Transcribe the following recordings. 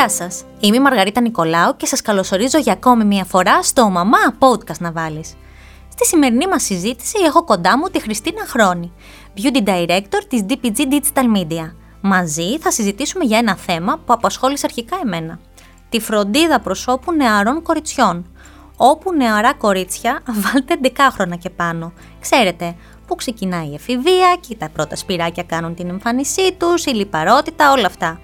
Γεια σας, είμαι η Μαργαρίτα Νικολάου και σας καλωσορίζω για ακόμη μια φορά στο «Μαμά Podcast να βάλεις». Στη σημερινή μας συζήτηση έχω κοντά μου τη Χριστίνα Χρόνη, Beauty Director της DPG Digital Media. Μαζί θα συζητήσουμε για ένα θέμα που απασχόλησε αρχικά εμένα. Τη φροντίδα προσώπου νεαρών κοριτσιών. Όπου νεαρά κορίτσια βάλτε 11 χρόνια και πάνω. Ξέρετε, που ξεκινάει η εφηβεία και τα πρώτα σπυράκια κάνουν την εμφάνισή τους, η λιπαρότητα, όλα αυτά.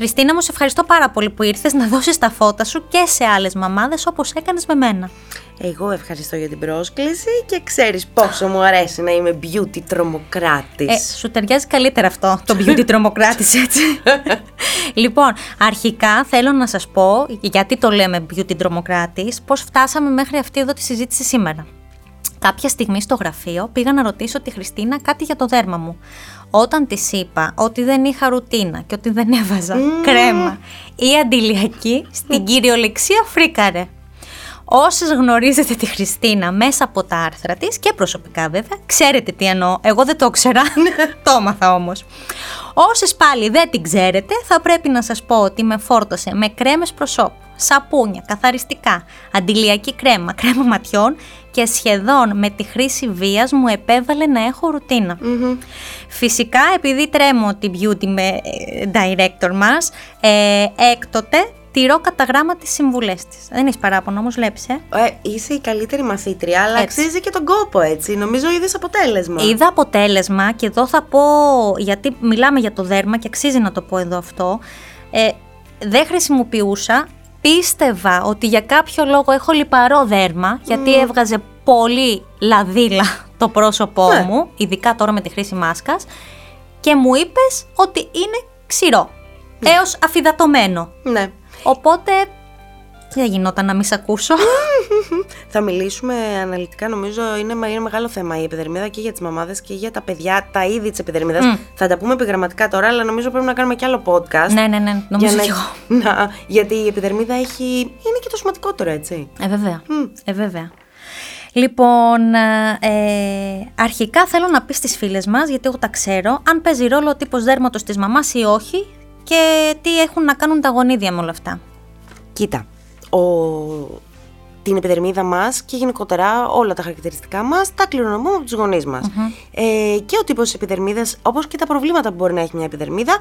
Χριστίνα μου, σε ευχαριστώ πάρα πολύ που ήρθες να δώσεις τα φώτα σου και σε άλλες μαμάδες όπως έκανες με μένα. Εγώ ευχαριστώ για την πρόσκληση και ξέρεις πόσο μου αρέσει να είμαι beauty τρομοκράτης. Ε, σου ταιριάζει καλύτερα αυτό, το beauty τρομοκράτης έτσι. λοιπόν, αρχικά θέλω να σας πω, γιατί το λέμε beauty τρομοκράτης, πώς φτάσαμε μέχρι αυτή εδώ τη συζήτηση σήμερα. Κάποια στιγμή στο γραφείο πήγα να ρωτήσω τη Χριστίνα κάτι για το δέρμα μου. Όταν της είπα ότι δεν είχα ρουτίνα και ότι δεν έβαζα κρέμα ή αντιλιακή, στην κυριολεξία φρίκαρε. Όσες γνωρίζετε τη Χριστίνα μέσα από τα άρθρα της και προσωπικά βέβαια, ξέρετε τι εννοώ. Εγώ δεν το ήξερα, το έμαθα όμως. Όσες πάλι δεν την ξέρετε, θα πρέπει να σας πω ότι με φόρτωσε με κρέμες προσώπου, σαπούνια, καθαριστικά, αντιλιακή κρέμα, κρέμα ματιών και σχεδόν με τη χρήση βίας μου επέβαλε να έχω Φυσικά επειδή τρέμω την beauty με ε, director μας, ε, έκτοτε τηρώ κατά γράμμα τις συμβουλές της. Δεν έχεις παράπονο όμως, βλέπεις. Ε. ε. είσαι η καλύτερη μαθήτρια, αλλά έτσι. αξίζει και τον κόπο έτσι. Νομίζω είδες αποτέλεσμα. Είδα αποτέλεσμα και εδώ θα πω, γιατί μιλάμε για το δέρμα και αξίζει να το πω εδώ αυτό. Ε, δεν χρησιμοποιούσα πίστευα ότι για κάποιο λόγο έχω λιπαρό δέρμα, γιατί έβγαζε πολύ λαδίλα το πρόσωπό ναι. μου, ειδικά τώρα με τη χρήση μάσκας, και μου είπες ότι είναι ξηρό, ναι. έως αφιδατωμένο. Ναι. Οπότε τι θα γινόταν να μην σε ακούσω. θα μιλήσουμε αναλυτικά, νομίζω είναι, είναι μεγάλο θέμα η επιδερμίδα και για τις μαμάδες και για τα παιδιά, τα είδη της επιδερμίδας. Θα τα πούμε επιγραμματικά τώρα, αλλά νομίζω πρέπει να κάνουμε και άλλο podcast. Ναι, ναι, ναι, νομίζω και εγώ. Να, γιατί η επιδερμίδα έχει. είναι και το σημαντικότερο, έτσι. Ε, βέβαια. Ε, βέβαια. Λοιπόν, ε, αρχικά θέλω να πεις στις φίλες μας, γιατί εγώ τα ξέρω, αν παίζει ρόλο ο τύπος δέρματος της μαμάς ή όχι και τι έχουν να κάνουν τα γονίδια με όλα αυτά. Κοίτα, ο, την επιδερμίδα μας και γενικότερα όλα τα χαρακτηριστικά μας τα κληρονομούμε από τους γονείς μας. Ε, και ο τύπος της επιδερμίδας, όπως και τα προβλήματα που μπορεί να έχει μια επιδερμίδα,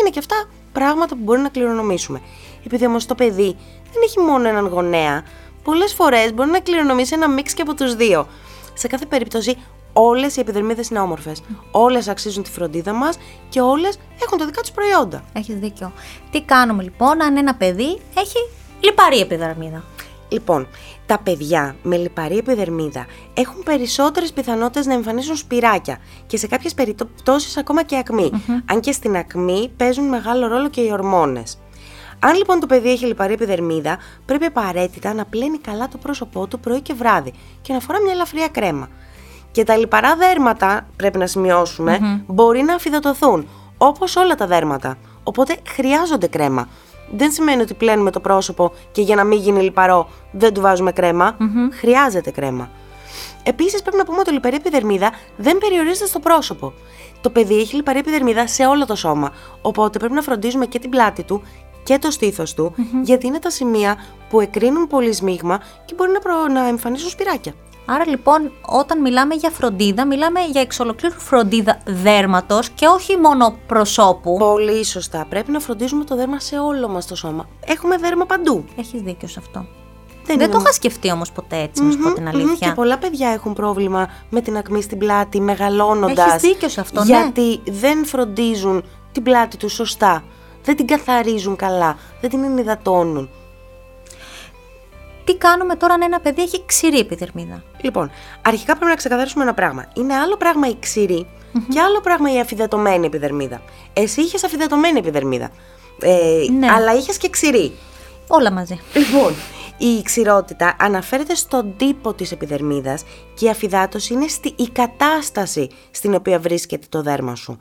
είναι και αυτά πράγματα που μπορεί να κληρονομήσουμε. Επειδή όμως το παιδί δεν έχει μόνο έναν γονέα, πολλές φορές μπορεί να κληρονομήσει ένα μίξ και από τους δύο. Σε κάθε περίπτωση, όλες οι επιδερμίδες είναι όμορφες. Όλες αξίζουν τη φροντίδα μας και όλες έχουν τα δικά τους προϊόντα. Έχεις δίκιο. Τι κάνουμε λοιπόν αν ένα παιδί έχει λιπαρή επιδερμίδα; Λοιπόν, τα παιδιά με λιπαρή επιδερμίδα έχουν περισσότερες πιθανότητες να εμφανίσουν σπυράκια και σε κάποιες περιπτώσεις ακόμα και ακμη Αν και στην ακμή παίζουν μεγάλο ρόλο και οι ορμόνες. Αν λοιπόν το παιδί έχει λιπαρή επιδερμίδα, πρέπει απαραίτητα να πλένει καλά το πρόσωπό του πρωί και βράδυ και να φορά μια ελαφριά κρέμα. Και τα λιπαρά δέρματα, πρέπει να σημειωσουμε μπορεί να αφιδατωθούν, όπως όλα τα δέρματα. Οπότε χρειάζονται κρέμα. Δεν σημαίνει ότι πλένουμε το πρόσωπο και για να μην γίνει λιπαρό δεν του βάζουμε Χρειάζεται κρέμα. Επίσης, πρέπει να πούμε ότι η λιπαρή επιδερμίδα δεν περιορίζεται στο πρόσωπο. Το παιδί έχει λιπαρή επιδερμίδα σε όλο το σώμα. Οπότε πρέπει να φροντίζουμε και την πλάτη του και το στήθος του, γιατί είναι τα σημεία που εκρίνουν πολύ σμίγμα και μπορεί να, προ... να εμφανίσουν σπυράκια. Άρα λοιπόν όταν μιλάμε για φροντίδα, μιλάμε για εξ ολοκλήρου φροντίδα δέρματος και όχι μόνο προσώπου. Πολύ σωστά. Πρέπει να φροντίζουμε το δέρμα σε όλο μας το σώμα. Έχουμε δέρμα παντού. Έχεις δίκιο σε αυτό. Δεν, Δεν το είχα σκεφτεί όμως ποτέ έτσι, να σου πω την αλήθεια. Και πολλά παιδιά έχουν πρόβλημα με την ακμή στην πλάτη, μεγαλώνοντας. Έχεις δίκιο σε αυτό, ναι. Γιατί δεν φροντίζουν την πλάτη τους σωστά. Δεν την καθαρίζουν καλά. Δεν την ενυδατώνουν τι κάνουμε τώρα αν ένα παιδί έχει ξηρή επιδερμίδα; Λοιπόν, αρχικά πρέπει να ξεκαθαρίσουμε ένα πράγμα. Είναι άλλο πράγμα η ξηρή και άλλο πράγμα η αφιδατωμένη επιδερμίδα. Εσύ είχες αφιδατωμένη επιδερμίδα. Ε, ναι. Αλλά είχες και ξηρή. Όλα μαζί. Λοιπόν, η ξηρότητα αναφέρεται στον τύπο της επιδερμίδας και η αφυδάτωση είναι στη, η κατάσταση στην οποία βρίσκεται το δέρμα σου.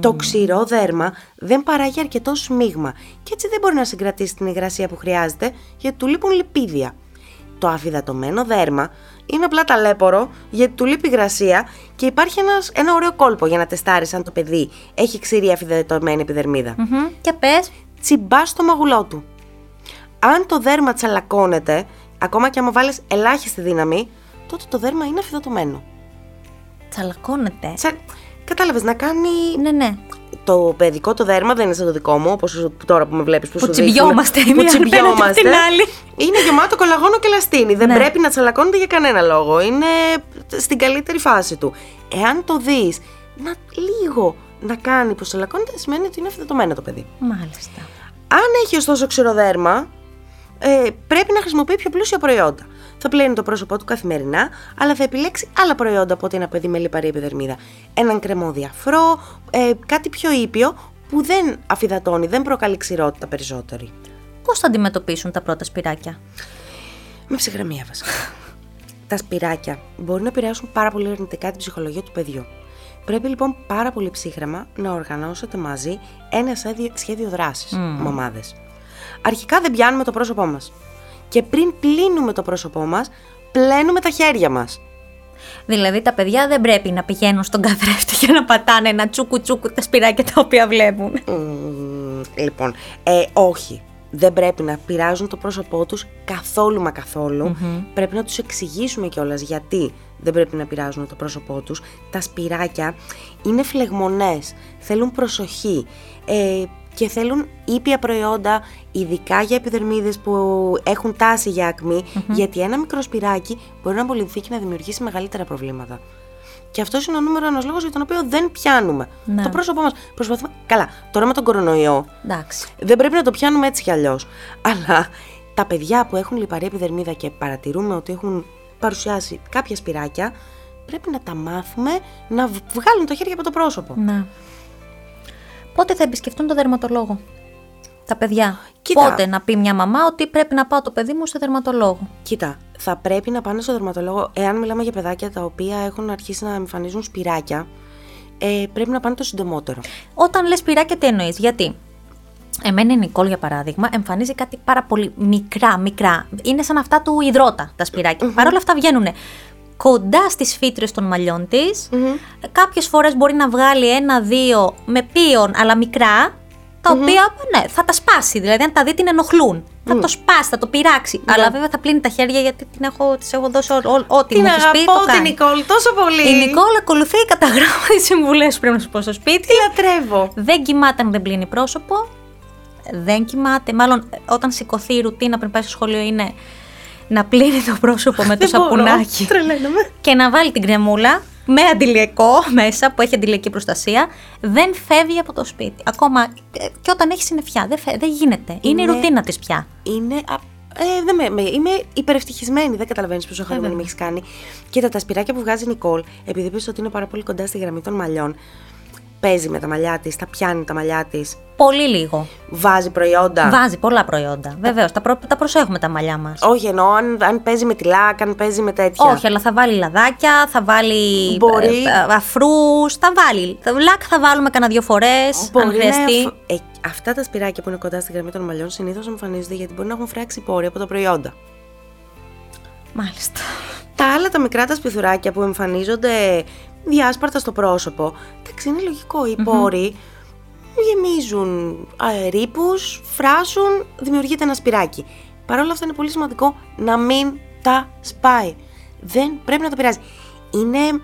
Το ξηρό δέρμα δεν παράγει αρκετός σμίγμα και έτσι δεν μπορεί να συγκρατήσει την υγρασία που χρειάζεται γιατί του λείπουν λιπίδια. Το αφυδατωμένο δέρμα είναι απλά ταλέπορο γιατί του λείπει υγρασία και υπάρχει ένας, ένα ωραίο κόλπο για να τεστάρεις αν το παιδί έχει ξηρή αφυδατωμένη επιδερμίδα. Και πες τσιμπάς στο μαγουλό του. Αν το δέρμα τσαλακώνεται, ακόμα και άμα βάλεις ελάχιστη δύναμη, τότε το δέρμα είναι αφιδατωμένο. Τσαλακώνεται. Τσα... Κατάλαβες, να κάνει Ναι, ναι. το παιδικό το δέρμα δεν είναι σαν το δικό μου, όπως τώρα που με βλέπεις που, Που σου τσιμπιόμαστε δείχνω, η που μία απέναντι από την τσιμπιόμαστε. άλλη. Είναι γεμάτο κολαγόνο και λαστίνη. Δεν Ναι. πρέπει να τσαλακώνεται για κανένα λόγο. Είναι στην καλύτερη φάση του. Εάν το δεις να λίγο να κάνει πως τσαλακώνεται, σημαίνει ότι είναι αυθεντωμένο το παιδί. Μάλιστα. Αν έχει ωστόσο ξηροδέρμα, ε, πρέπει να χρησιμοποιεί πιο πλούσια προϊόντα. Θα πλένει το πρόσωπό του καθημερινά, αλλά θα επιλέξει άλλα προϊόντα από ότι ένα παιδί με λιπαρή επιδερμίδα. Έναν κρεμό διαφρό, ε, κάτι πιο ήπιο που δεν αφυδατώνει, δεν προκαλεί ξηρότητα περισσότερη. Πώς θα αντιμετωπίσουν τα πρώτα σπυράκια; Με ψυχραιμία βασικά. Τα σπυράκια μπορεί να επηρεάσουν πάρα πολύ αρνητικά την ψυχολογία του παιδιού. Πρέπει λοιπόν πάρα πολύ ψύχραμα να οργανώσετε μαζί ένα σχέδιο, σχέδιο δράσης, μαμάδε. Αρχικά δεν πιάνουμε το πρόσωπό μας. Και πριν πλύνουμε το πρόσωπό μας, πλένουμε τα χέρια μας. Δηλαδή τα παιδιά δεν πρέπει να πηγαίνουν στον καθρέφτη για να πατάνε ένα τσούκου τσούκου τα σπυράκια τα οποία βλέπουν. λοιπόν, ε, όχι. Δεν πρέπει να πειράζουν το πρόσωπό τους καθόλου μα καθολου Πρέπει να τους εξηγήσουμε κιόλας γιατί δεν πρέπει να πειράζουν το πρόσωπό τους. Τα σπυράκια είναι φλεγμονές, θέλουν προσοχή ε, και θέλουν ήπια προϊόντα, ειδικά για επιδερμίδες που έχουν τάση για ακμη γιατί ένα μικρό σπυράκι μπορεί να απολυνθεί και να δημιουργήσει μεγαλύτερα προβλήματα. Και αυτός είναι ο νούμερο ένας λόγος για τον οποίο δεν πιάνουμε Ναι. το πρόσωπό μας. Προσπαθούμε. Καλά, τώρα με τον κορονοϊό Εντάξει. δεν πρέπει να το πιάνουμε έτσι κι αλλιώς. Αλλά τα παιδιά που έχουν λιπαρή επιδερμίδα και παρατηρούμε ότι έχουν παρουσιάσει κάποια σπυράκια, πρέπει να τα μάθουμε να β- βγάλουν τα χέρια από το πρόσωπο. Να. Πότε θα επισκεφτούν τον δερματολόγο; Τα παιδιά. Κοίτα. Πότε να πει μια μαμά ότι πρέπει να πάω το παιδί μου σε δερματολόγο; Κοίτα, θα πρέπει να πάνε στο δερματολόγο, εάν μιλάμε για παιδάκια τα οποία έχουν αρχίσει να εμφανίζουν σπυράκια, ε, πρέπει να πάνε το συντομότερο. Όταν λες σπυράκια, τι εννοείς, γιατί. Εμένα η Νικόλ, για παράδειγμα, εμφανίζει κάτι πάρα πολύ μικρά, μικρά. Είναι σαν αυτά του υδρότα τα σπυράκια. Παρ' όλα αυτά βγαίνουν κοντά στις φύτρες των μαλλιών της. Κάποιες φορές μπορεί να βγάλει ένα-δύο με πίον, αλλά μικρά, τα οποία ναι, θα τα σπάσει. Δηλαδή, αν τα δει, την ενοχλούν. Θα το σπάσει, θα το πειράξει. Αλλά βέβαια θα πλύνει τα χέρια γιατί την έχω, της έχω δώσει ό- ό- ό,τι Την μου έχει πει. αγαπώ το την κάνει. Νικόλ τόσο πολύ. Η Νικόλ ακολουθεί κατά γράμμα τι συμβουλές που πρέπει να σου πω στο σπίτι. Τη λατρεύω. Δεν κοιμάται αν δεν πλύνει πρόσωπο. Δεν κοιμάται. Μάλλον ε, όταν σηκωθεί η ρουτίνα πριν πάει στο σχολείο είναι να πλύνει το πρόσωπο με το Δεν μπορώ. σαπουνάκι Τρελαίνομαι. και να βάλει την κρεμούλα με αντιλιακό μέσα που έχει αντιλιακή προστασία. Δεν φεύγει από το σπίτι. Ακόμα ε, και όταν έχεις συννεφιά. Δεν, φε- δεν γίνεται. Είναι, η Είναι- ρουτίνα της πια. Είναι. α- Ε, δεν με, με- είμαι υπερευτυχισμένη, δεν καταλαβαίνεις πόσο χαρούμενη με έχεις κάνει. Κοίτα, τα σπυράκια που βγάζει η Νικόλ, επειδή είπε ότι είναι πάρα πολύ κοντά στη γραμμή των μαλλιών, παίζει με τα μαλλιά της, τα πιάνει τα μαλλιά της, Πολύ λίγο. βάζει προϊόντα. Βάζει πολλά προϊόντα. Βεβαίως, τα, προ- τα προσέχουμε τα μαλλιά μας. Όχι, εννοώ αν, αν παίζει με τη λάκα, αν παίζει με τέτοια. Όχι, αλλά θα βάλει λαδάκια, θα βάλει Μπορεί. ε, ε, αφρούς, θα βάλει. Θα- Λάκ θα βάλουμε κανένα δύο φορές, αν Μπορεί να χρειαστεί. εφ- ε, αυτά τα σπυράκια που είναι κοντά στη γραμμή των μαλλιών συνήθως εμφανίζονται γιατί μπορεί να έχουν φράξει πόροι από τα προϊόντα. Μάλιστα. Τα άλλα τα μικρά τα σπιθουράκια που εμφανίζονται διάσπαρτα στο πρόσωπο, εντάξει είναι λογικό, οι πόροι γεμίζουν αερίπους, φράσουν, δημιουργείται ένα σπυράκι. Παρ' όλα αυτά είναι πολύ σημαντικό να μην τα σπάει. Δεν πρέπει να το πειράζει. Είναι,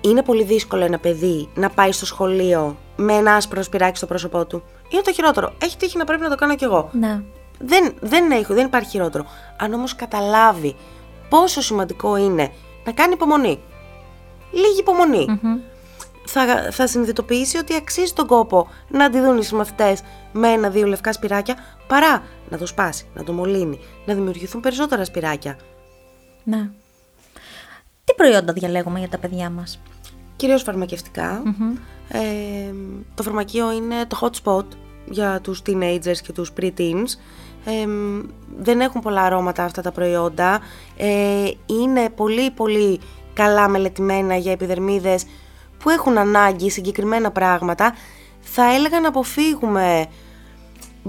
είναι πολύ δύσκολο ένα παιδί να πάει στο σχολείο με ένα άσπρο σπυράκι στο πρόσωπό του. Είναι το χειρότερο. Έχει τύχει να πρέπει να το κάνω κι εγώ. Ναι. Δεν, δεν, έχω, δεν υπάρχει χειρότερο. Αν όμως καταλάβει πόσο σημαντικό είναι να κάνει υπομονή. Λίγη υπομονή. Θα, θα συνειδητοποιήσει ότι αξίζει τον κόπο να αντιδούν οι συμμαθητές με ένα-δύο λευκά σπυράκια παρά να το σπάσει, να το μολύνει, να δημιουργηθούν περισσότερα σπυράκια. ναι. Τι προϊόντα διαλέγουμε για τα παιδιά μας; Κυρίως φαρμακευτικά. Ε, το φαρμακείο είναι το hot spot για τους teenagers και τους pre-teens. Ε, δεν έχουν πολλά αρώματα αυτά τα προϊόντα. Ε, είναι πολύ πολύ καλά μελετημένα για επιδερμίδες που έχουν ανάγκη συγκεκριμένα πράγματα. Θα έλεγα να αποφύγουμε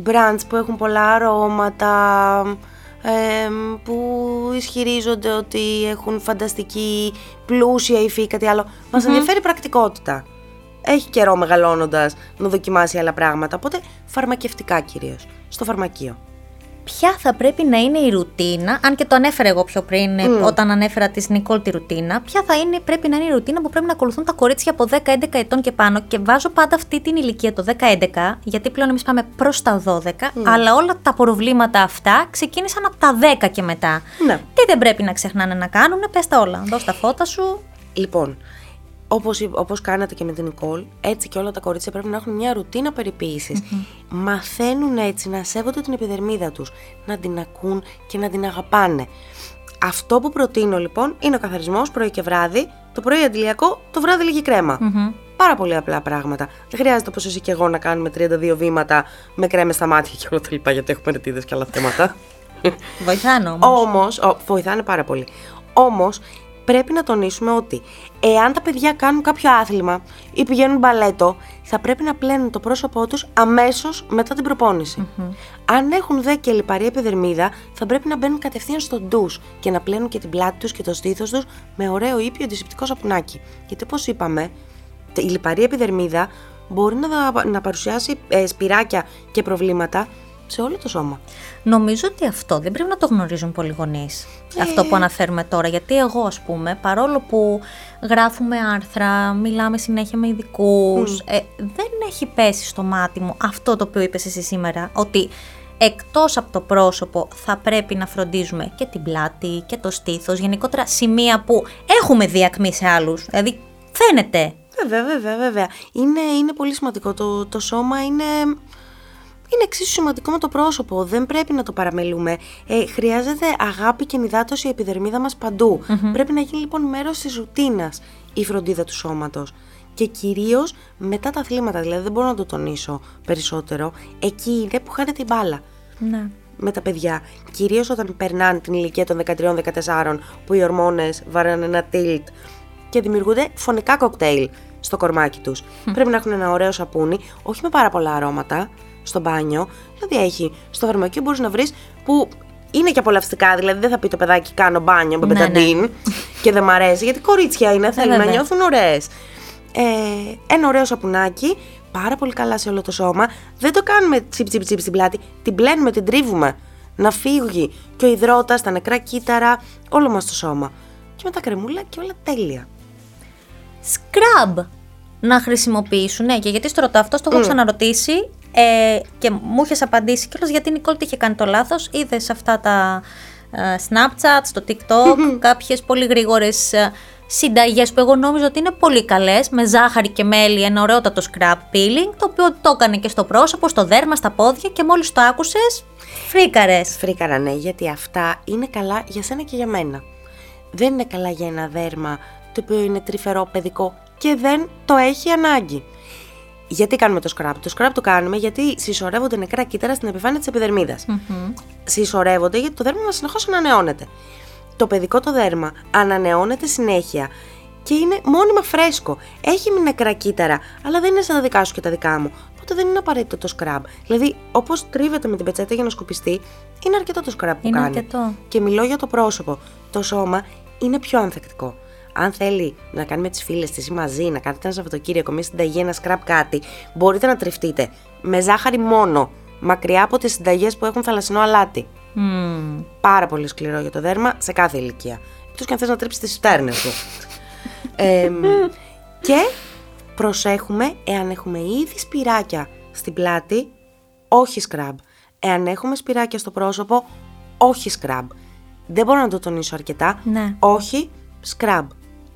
brands που έχουν πολλά αρώματα, εμ, που ισχυρίζονται ότι έχουν φανταστική πλούσια υφή ή κάτι άλλο. Μας ενδιαφέρει η πρακτικότητα. Έχει καιρό μεγαλώνοντας να δοκιμάσει άλλα πράγματα. Οπότε φαρμακευτικά κυρίως, στο φαρμακείο. Ποια θα πρέπει να είναι η ρουτίνα, αν και το ανέφερα εγώ πιο πριν όταν ανέφερα τη Νικόλ τη ρουτίνα, ποια θα είναι, πρέπει να είναι η ρουτίνα που πρέπει να ακολουθούν τα κορίτσια από 10-11 ετών και πάνω. Και βάζω πάντα αυτή την ηλικία, το 10-11, γιατί πλέον εμείς πάμε προς τα 12, αλλά όλα τα προβλήματα αυτά ξεκίνησαν από τα 10 και μετά. Ναι. Τι δεν πρέπει να ξεχνάνε να κάνουν, πες τα όλα. Δώσ' τα φώτα σου. Λοιπόν, όπως, είπ- όπως κάνατε και με την Νικόλ, έτσι και όλα τα κορίτσια πρέπει να έχουν μια ρουτίνα περιποίησης. Μαθαίνουν έτσι να σέβονται την επιδερμίδα τους, να την ακούν και να την αγαπάνε. Αυτό που προτείνω λοιπόν είναι ο καθαρισμός πρωί και βράδυ, το πρωί αντιλιακό, το βράδυ λίγη κρέμα. Πάρα πολύ απλά πράγματα. Δεν χρειάζεται όπως εσύ και εγώ να κάνουμε 32 βήματα με κρέμες στα μάτια και όλα τα λοιπά, γιατί έχουμε ρετίδες και άλλα θέματα. Βοηθάνε όμως. Όμως, βοηθάνε πάρα πολύ. Όμως, πρέπει να τονίσουμε ότι εάν τα παιδιά κάνουν κάποιο άθλημα ή πηγαίνουν μπαλέτο, θα πρέπει να πλένουν το πρόσωπό τους αμέσως μετά την προπόνηση. Αν έχουν δε και λιπαρή επιδερμίδα, θα πρέπει να μπαίνουν κατευθείαν στο ντους και να πλένουν και την πλάτη τους και το στήθος τους με ωραίο ήπιο αντισηπτικό σαπουνάκι. Γιατί, όπως είπαμε, η λιπαρή επιδερμίδα μπορεί να, να παρουσιάσει ε, σπυράκια και προβλήματα σε όλο το σώμα. Νομίζω ότι αυτό δεν πρέπει να το γνωρίζουν πολλοί γονείς. Αυτό που αναφέρουμε τώρα. Γιατί εγώ, ας πούμε, παρόλο που γράφουμε άρθρα, μιλάμε συνέχεια με ειδικούς, ε, δεν έχει πέσει στο μάτι μου αυτό το οποίο είπες εσύ σήμερα. Ότι εκτός από το πρόσωπο θα πρέπει να φροντίζουμε και την πλάτη και το στήθος, γενικότερα σημεία που έχουμε διακμή σε άλλους. Δηλαδή φαίνεται. Βέβαια, βέβαια, βέβαια. Είναι, είναι πολύ σημαντικό. Το, το σώμα είναι, είναι εξίσου σημαντικό με το πρόσωπο. Δεν πρέπει να το παραμελούμε. Ε, χρειάζεται αγάπη και ενυδάτωση η επιδερμίδα μας παντου Πρέπει να γίνει λοιπόν μέρος της ρουτίνας η φροντίδα του σώματος. Και κυρίως μετά τα αθλήματα, δηλαδή δεν μπορώ να το τονίσω περισσότερο, εκεί είναι που χάνεται η μπάλα Ναι. με τα παιδιά. Κυρίως όταν περνάνε την ηλικία των 13-14 που οι ορμόνες βαράνε ένα tilt και δημιουργούνται φωνικά κοκτέιλ στο κορμάκι τους. Πρέπει να έχουν ένα ωραίο σαπούνι, όχι με πάρα πολλά αρώματα, στο μπάνιο. Δηλαδή έχει στο φαρμακείο μπορείς να βρεις που είναι και απολαυστικά, δηλαδή δεν θα πει το παιδάκι κάνω μπάνιο με Ναι, πεταντίν και δεν μ' αρέσει, γιατί κορίτσια είναι, θέλουν να βέβαια. νιώθουν ωραίες. Ε, ένα ωραίο σαπουνάκι, πάρα πολύ καλά σε όλο το σώμα. Δεν το κάνουμε τσιπ τσιπ τσιπ στην πλάτη, την πλένουμε, την τρίβουμε. Να φύγει και ο υδρότας, τα νεκρά κύτταρα, όλο μας το σώμα. Και με τα κρεμούλα και όλα τέλεια. Scrub να χρησιμοποιήσουν. Ναι, και γιατί στο ρωτάω αυτό, το έχω ξαναρωτήσει ε, και μου είχες απαντήσει κιόλας γιατί η Νικόλ τι είχε κάνει το λάθος. Είδες σε αυτά τα ε, Snapchat, στο TikTok, κάποιες πολύ γρήγορες συνταγές που εγώ νόμιζα ότι είναι πολύ καλές, με ζάχαρη και μέλι, ένα ωραιότατο scrub peeling, το οποίο το έκανε και στο πρόσωπο, στο δέρμα, στα πόδια και μόλις το άκουσες, φρίκαρες. Φρίκαρα ναι, γιατί αυτά είναι καλά για σένα και για μένα. Δεν είναι καλά για ένα δέρμα το οποίο είναι τρυφερό παιδικό και δεν το έχει ανάγκη. Γιατί κάνουμε το scrub; Το scrub το κάνουμε γιατί συσσωρεύονται νεκρά κύτταρα στην επιφάνεια της επιδερμίδας. Συσσωρεύονται γιατί το δέρμα μας συνεχώς ανανεώνεται. Το παιδικό το δέρμα ανανεώνεται συνέχεια και είναι μόνιμα φρέσκο. Έχει μη νεκρά κύτταρα, αλλά δεν είναι σαν τα δικά σου και τα δικά μου. Οπότε δεν είναι απαραίτητο το scrub. Δηλαδή, όπως τρίβεται με την πετσέτα για να σκουπιστεί, είναι αρκετό το scrub που Είναι κάνει. αρκετό. Και μιλώ για το πρόσωπο. Το σώμα είναι πιο ανθεκτικό. Αν θέλει να κάνει με τις φίλες της ή μαζί, να κάνετε ένα Σαββατοκύριακο, μια συνταγή, ένα scrub κάτι, μπορείτε να τριφτείτε με ζάχαρη μόνο, μακριά από τις συνταγές που έχουν θαλασσινό αλάτι. Μμμ. Πάρα πολύ σκληρό για το δέρμα σε κάθε ηλικία. Εκτός και αν θες να τρίψεις τις φτέρνε σου. Ε, και προσέχουμε εάν έχουμε ήδη σπυράκια στην πλάτη, όχι σκραμπ. Εάν έχουμε σπυράκια στο πρόσωπο, όχι σκραμπ. Δεν μπορώ να το τονίσω αρκετά. Ναι. Όχι σκραμπ.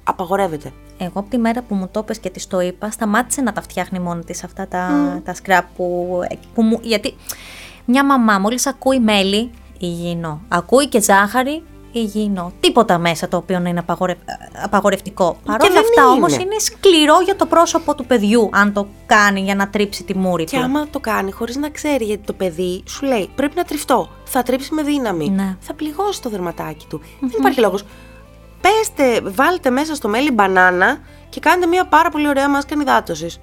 Απαγορεύεται. Εγώ από τη μέρα που μου το είπες και της το είπα, σταμάτησε να τα φτιάχνει μόνη της αυτά τα, τα scrap που, που μου... Γιατί μια μαμά μόλις ακούει μέλι, υγιεινό. Ακούει και ζάχαρη, υγιεινό. Τίποτα μέσα το οποίο να είναι απαγορευ... απαγορευτικό. Παρ' όλα δεν αυτά είναι. όμως είναι σκληρό για το πρόσωπο του παιδιού, αν το κάνει για να τρίψει τη μούρη Και του. άμα το κάνει χωρίς να ξέρει, γιατί το παιδί σου λέει πρέπει να τριφτώ. Θα τρίψει με δύναμη. Ναι. Θα πληγώσει το δερματάκι του. Δεν υπάρχει λόγος. Πέστε, βάλτε μέσα στο μέλι μπανάνα και κάντε μια πάρα πολύ ωραία μάσκα υδάτωση.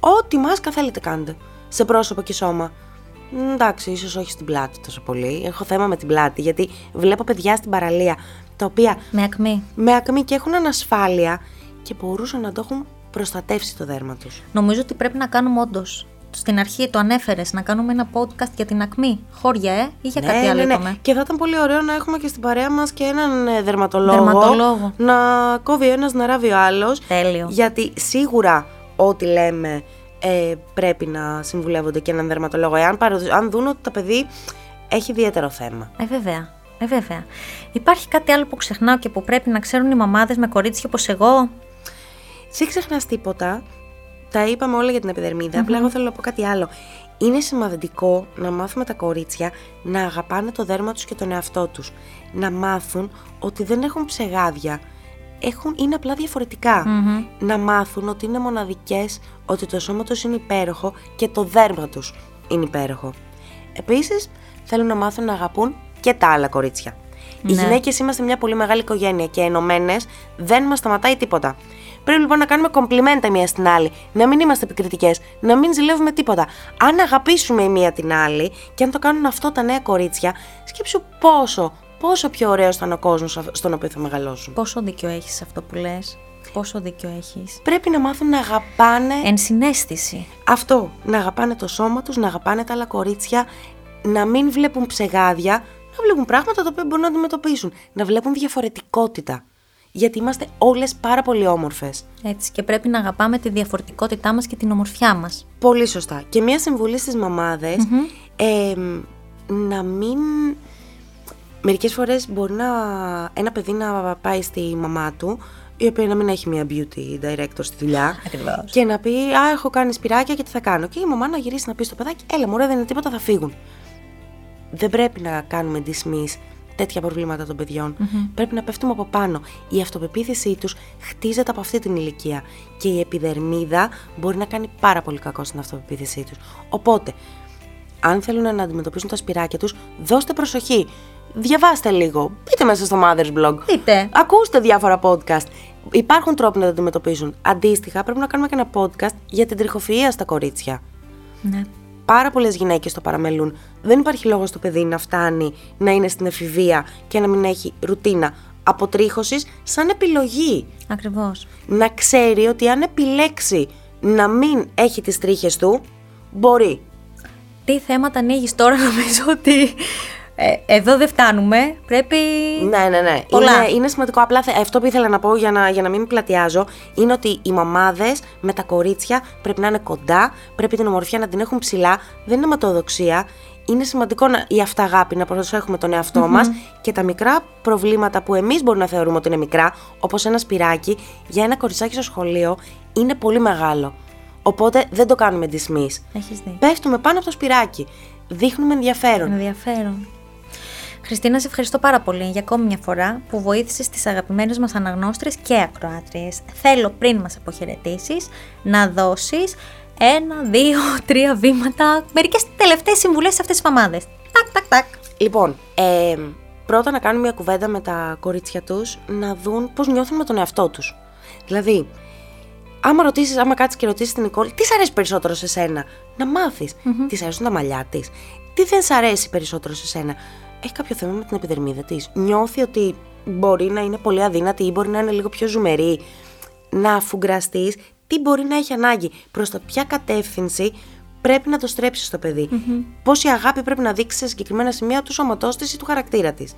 Ό,τι μάσκα θέλετε κάντε. Σε πρόσωπο και σώμα. Μ, Εντάξει, ίσως όχι στην πλάτη τόσο πολύ. Έχω θέμα με την πλάτη, γιατί βλέπω παιδιά στην παραλία τα οποία Με ακμή. με ακμή και έχουν ανασφάλεια και μπορούσαν να το έχουν προστατεύσει το δέρμα τους. Νομίζω ότι πρέπει να κάνουμε όντως στην αρχή το ανέφερες να κάνουμε ένα podcast για την ακμή. Χώρια, ε, ή για Ναι, κάτι άλλο ναι, ναι. είπαμε. Και θα ήταν πολύ ωραίο να έχουμε και στην παρέα μας και έναν ε, δερματολόγο. Δερματολόγο. Να κόβει ο ένας, να ράβει ο άλλος. Τέλειο. Γιατί σίγουρα ό,τι λέμε ε, πρέπει να συμβουλεύονται και έναν δερματολόγο. Εάν παραδο- αν δουν ότι το παιδί έχει ιδιαίτερο θέμα. Ε, βέβαια. Ε, βέβαια. Υπάρχει κάτι άλλο που ξεχνάω και που πρέπει να ξέρουν οι μαμάδες με κορίτσια όπως εγώ; Δεν ξεχνάς τίποτα. Τα είπαμε όλα για την επιδερμιδα Απλά εγώ θέλω να πω κάτι άλλο. Είναι σημαντικό να μάθουμε τα κορίτσια να αγαπάνε το δέρμα τους και τον εαυτό τους. Να μάθουν ότι δεν έχουν ψεγάδια. Έχουν, είναι απλά διαφορετικά. Να μάθουν ότι είναι μοναδικές, ότι το σώμα τους είναι υπέροχο και το δέρμα τους είναι υπέροχο. Επίσης, θέλουν να μάθουν να αγαπούν και τα άλλα κορίτσια. Οι Ναι. γυναίκες είμαστε μια πολύ μεγάλη οικογένεια και ενωμένες δεν μας σταματάει τίποτα. Πρέπει λοιπόν να κάνουμε κομπλιμέντα η μία στην άλλη, να μην είμαστε επικριτικές, να μην ζηλεύουμε τίποτα. Αν αγαπήσουμε η μία την άλλη και αν το κάνουν αυτό τα νέα κορίτσια, σκέψου πόσο, πόσο πιο ωραίο θα είναι ο κόσμος στον οποίο θα μεγαλώσουν. Πόσο δίκιο έχεις σε αυτό που λες; Πόσο δίκιο έχεις; Πρέπει να μάθουν να αγαπάνε Ενσυναίσθηση. αυτό. Να αγαπάνε το σώμα τους, να αγαπάνε τα άλλα κορίτσια, να μην βλέπουν ψεγάδια, να βλέπουν πράγματα τα οποία μπορούν να αντιμετωπίσουν. Να βλέπουν διαφορετικότητα. Γιατί είμαστε όλες πάρα πολύ όμορφες. Έτσι. Και πρέπει να αγαπάμε τη διαφορετικότητά μας και την ομορφιά μας. Πολύ σωστά. Και μία συμβουλή στις μαμαδες ε, να μην... Μερικές φορές μπορεί να, ένα παιδί να πάει στη μαμά του, η οποία να μην έχει μία beauty director στη δουλειά. Ακριβώς. Και να πει, Α, έχω κάνει σπυράκια και τι θα κάνω. Και η μαμά να γυρίσει να πει στο παιδάκι, Έλα, μωρέ, δεν είναι τίποτα, θα φύγουν. Δεν πρέπει να κάνουμε dismiss τέτοια προβλήματα των παιδιων Πρέπει να πέφτουμε από πάνω. Η αυτοπεποίθησή τους χτίζεται από αυτή την ηλικία. Και η επιδερμίδα μπορεί να κάνει πάρα πολύ κακό στην αυτοπεποίθησή τους. Οπότε, αν θέλουν να αντιμετωπίσουν τα σπυράκια τους, δώστε προσοχή. Διαβάστε λίγο. Μπείτε μέσα στο Mother's Blog. Μπείτε. Ακούστε διάφορα podcast. Υπάρχουν τρόποι να τα αντιμετωπίσουν. Αντίστοιχα, πρέπει να κάνουμε και ένα podcast για την τριχοφυΐα στα κορίτσια. Ναι. Πάρα πολλές γυναίκες το παραμελούν. Δεν υπάρχει λόγος το παιδί να φτάνει να είναι στην εφηβεία και να μην έχει ρουτίνα αποτρίχωσης σαν επιλογή. Ακριβώς. Να ξέρει ότι αν επιλέξει να μην έχει τις τρίχες του, μπορεί. Τι θέματα ανοίγεις τώρα, νομίζω ότι. Ε, εδώ δεν φτάνουμε. Πρέπει. Ναι, ναι, ναι. Πολλά. Είναι, είναι σημαντικό. Απλά θε- αυτό που ήθελα να πω για να, για να μην με πλατιάζω είναι ότι οι μαμάδες με τα κορίτσια πρέπει να είναι κοντά, πρέπει την ομορφιά να την έχουν ψηλά. Δεν είναι ματοδοξία. Είναι σημαντικό να, η αυταγάπη να προσέχουμε τον εαυτό μας και τα μικρά προβλήματα που εμείς μπορούμε να θεωρούμε ότι είναι μικρά, όπως ένα σπυράκι, για ένα κοριτσάκι στο σχολείο είναι πολύ μεγάλο. Οπότε δεν το κάνουμε dismiss. Έχεις δει. Πέφτουμε πάνω από το σπυράκι. Δείχνουμε ενδιαφέρον. Ενδιαφέρον. Χριστίνα, σε ευχαριστώ πάρα πολύ για ακόμη μια φορά που βοήθησες τις αγαπημένες μας αναγνώστρες και ακροάτριες. Θέλω πριν μας αποχαιρετήσεις να δώσεις ένα, δύο, τρία βήματα, μερικές τελευταίες συμβουλές σε αυτές τις μαμάδες. Τάκ, τάκ, τάκ. Λοιπόν, ε, πρώτα να κάνουν μια κουβέντα με τα κορίτσια τους, να δουν πώς νιώθουν με τον εαυτό τους. Δηλαδή, άμα ρωτήσεις, άμα κάτσεις και ρωτήσεις την Νικόλ, τις σ' αρέσει περισσότερο σε σένα, να μάθεις. Τις σ' αρέσουν τα μαλλιά της, τι δεν σ' αρέσει περισσότερο σε σένα; Έχει κάποιο θέμα με την επιδερμίδα της; Νιώθει ότι μπορεί να είναι πολύ αδύνατη ή μπορεί να είναι λίγο πιο ζουμερή. Να αφουγκραστείς; Τι μπορεί να έχει ανάγκη, προς τα ποια κατεύθυνση πρέπει να το στρέψεις στο παιδί; Πόση αγάπη πρέπει να δείξεις σε συγκεκριμένα σημεία του σώματός της ή του χαρακτήρα της;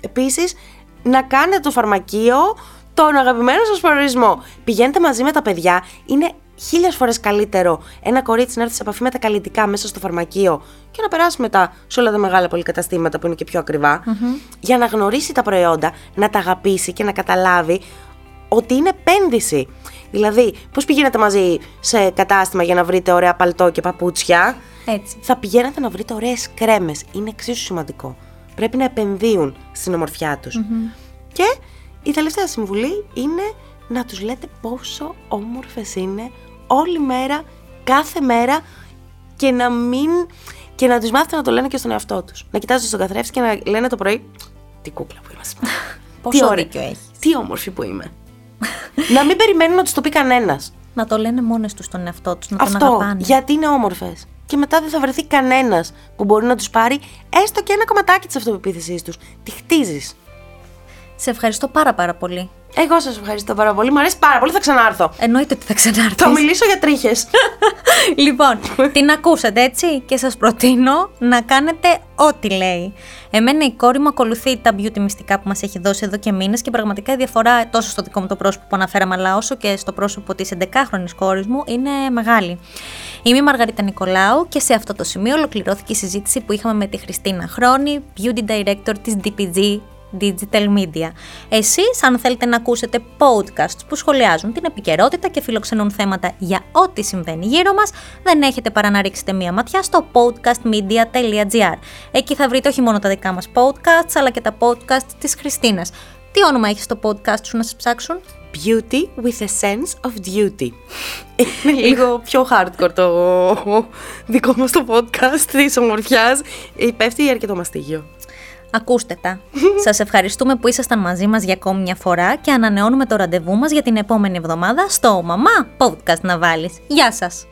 Επίσης, να κάνετε το φαρμακείο τον αγαπημένο σας προορισμό. Πηγαίνετε μαζί με τα παιδιά. Είναι χίλιες φορές καλύτερο ένα κορίτσι να έρθει σε επαφή με τα καλλιτικά μέσα στο φαρμακείο και να περάσει μετά σε όλα τα μεγάλα πολυκαταστήματα που είναι και πιο ακριβα για να γνωρίσει τα προϊόντα, να τα αγαπήσει και να καταλάβει ότι είναι επένδυση. Δηλαδή, πώς πηγαίνετε μαζί σε κατάστημα για να βρείτε ωραία παλτό και παπούτσια, Έτσι. θα πηγαίνετε να βρείτε ωραίες κρέμες. Είναι εξίσου σημαντικό. Πρέπει να επενδύουν στην ομορφιά τους. Και η τελευταία συμβουλή είναι να τους λέτε πόσο όμορφες είναι όλη μέρα, κάθε μέρα και να μην... και να τους μάθετε να το λένε και στον εαυτό τους. Να κοιτάζουν στον καθρέφτη και να λένε το πρωί τι κούκλα που είμαι σήμερα. Πόσο ωραία. δίκιο έχεις. Τι όμορφη που είμαι. να μην περιμένουν να τους το πει κανένας. Να το λένε μόνες τους στον εαυτό τους, να τον Αυτό, αγαπάνε. γιατί είναι όμορφες. Και μετά δεν θα βρεθεί κανένας που μπορεί να τους πάρει έστω και ένα κομματάκι της αυτοπεποίθησής τους. Τη χτίζεις. Σε ευχαριστώ πάρα πάρα πολύ Εγώ σας ευχαριστώ πάρα πολύ. Μ' αρέσει πάρα πολύ. Θα ξανάρθω. Εννοείται ότι θα ξανάρθεις. Θα μιλήσω για τρίχες. λοιπόν, την ακούσατε έτσι; Και σας προτείνω να κάνετε ό,τι λέει. Εμένα η κόρη μου ακολουθεί τα beauty μυστικά που μας έχει δώσει εδώ και μήνες και πραγματικά η διαφορά τόσο στο δικό μου το πρόσωπο που αναφέραμε αλλά όσο και στο πρόσωπο της 11χρονης κόρης μου είναι μεγάλη. Είμαι η Μαργαρίτα Νικολάου και σε αυτό το σημείο ολοκληρώθηκε η συζήτηση που είχαμε με τη Χριστίνα Χρόνη, Beauty Director της DPG digital media. Εσείς αν θέλετε να ακούσετε podcasts που σχολιάζουν την επικαιρότητα και φιλοξενούν θέματα για ό,τι συμβαίνει γύρω μας, δεν έχετε παρά να ρίξετε μία ματιά στο podcastmedia.gr. Εκεί θα βρείτε όχι μόνο τα δικά μας podcasts, αλλά και τα podcast της Χριστίνας. Τι όνομα έχει στο podcast σου να σε ψάξουν; Beauty with a sense of duty. Είναι λίγο πιο hardcore το δικό μας το podcast της ομορφιάς. Πέφτει η αρκετομαστίγιο. Ακούστε τα. Σας ευχαριστούμε που ήσασταν μαζί μας για ακόμη μια φορά και ανανεώνουμε το ραντεβού μας για την επόμενη εβδομάδα στο «Μαμά Podcast να βάλεις». Γεια σας!